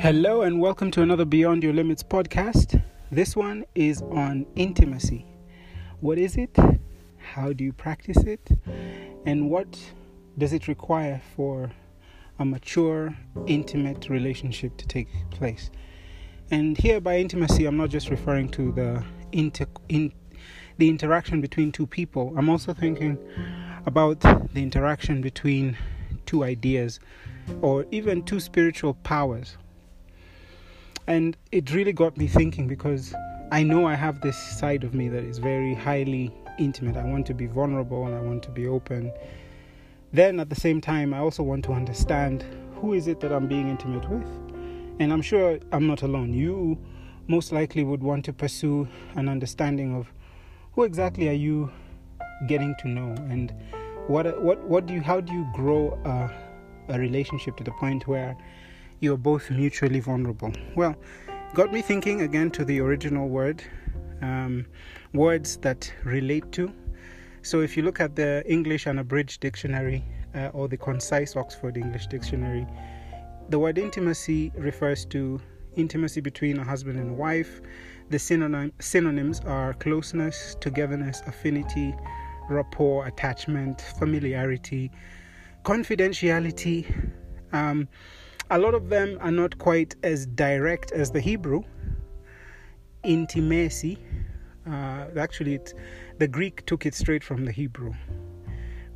Hello, and welcome to another Beyond Your Limits podcast. This one is on intimacy. What is it? How do you practice it? And what does it require for a mature, intimate relationship to take place? And here, by intimacy, I'm not just referring to the inter- in the interaction between two people. I'm also thinking about the interaction between two ideas or even two spiritual powers and it really got me thinking because I know I have this side of me that is very highly intimate. I want to be vulnerable and I want to be open. Then at the same time, I also want to understand who is it that I'm being intimate with. And I'm sure I'm not alone. You most likely would want to pursue an understanding of who exactly are you getting to know and what what what do you how do you grow a, a relationship to the point where you're both mutually vulnerable. Well, got me thinking again to the original word, um, words that relate to. So if you look at the English Unabridged Dictionary uh, or the Concise Oxford English Dictionary, the word intimacy refers to intimacy between a husband and wife. The synonym, synonyms are closeness, togetherness, affinity, rapport, attachment, familiarity, confidentiality. Um, a lot of them are not quite as direct as the Hebrew. Intimacy, uh, actually, the Greek took it straight from the Hebrew,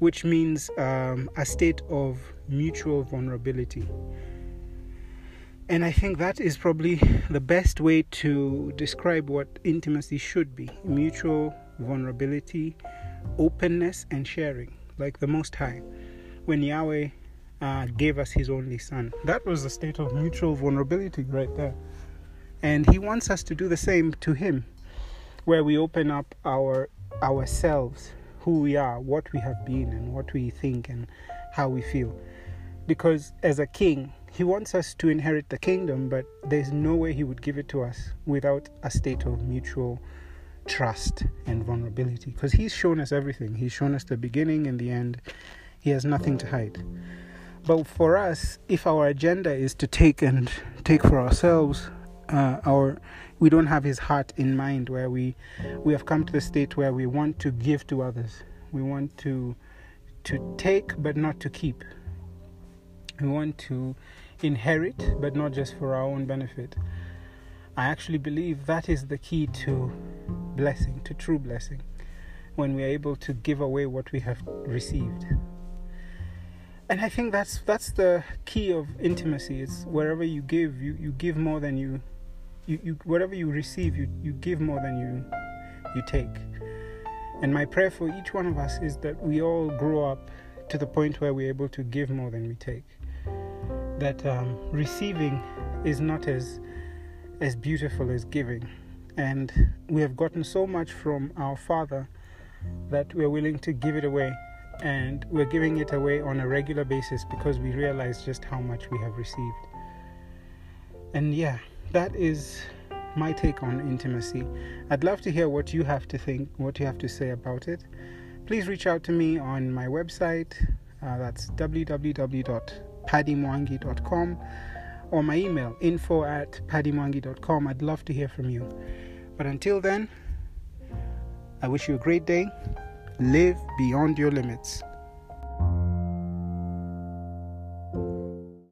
which means um, a state of mutual vulnerability. And I think that is probably the best way to describe what intimacy should be mutual vulnerability, openness, and sharing, like the Most High. When Yahweh uh, gave us his only son. That was a state of mutual vulnerability right there. And he wants us to do the same to him, where we open up our ourselves, who we are, what we have been, and what we think and how we feel. Because as a king, he wants us to inherit the kingdom, but there's no way he would give it to us without a state of mutual trust and vulnerability. Because he's shown us everything. He's shown us the beginning and the end. He has nothing to hide. But for us, if our agenda is to take and take for ourselves, uh, our we don't have His heart in mind. Where we we have come to the state where we want to give to others. We want to to take, but not to keep. We want to inherit, but not just for our own benefit. I actually believe that is the key to blessing, to true blessing, when we are able to give away what we have received and I think that's that's the key of intimacy. It's wherever you give, you, you give more than you, you, you whatever you receive, you, you give more than you you take. And my prayer for each one of us is that we all grow up to the point where we're able to give more than we take. That um, receiving is not as as beautiful as giving, and we have gotten so much from our Father that we're willing to give it away and we're giving it away on a regular basis because we realize just how much we have received. And yeah, that is my take on intimacy. I'd love to hear what you have to think, what you have to say about it. Please reach out to me on my website, uh, that's www.paddymwangi.com, or my email, info at paddymwangi.com. I'd love to hear from you. But until then, I wish you a great day live beyond your limits.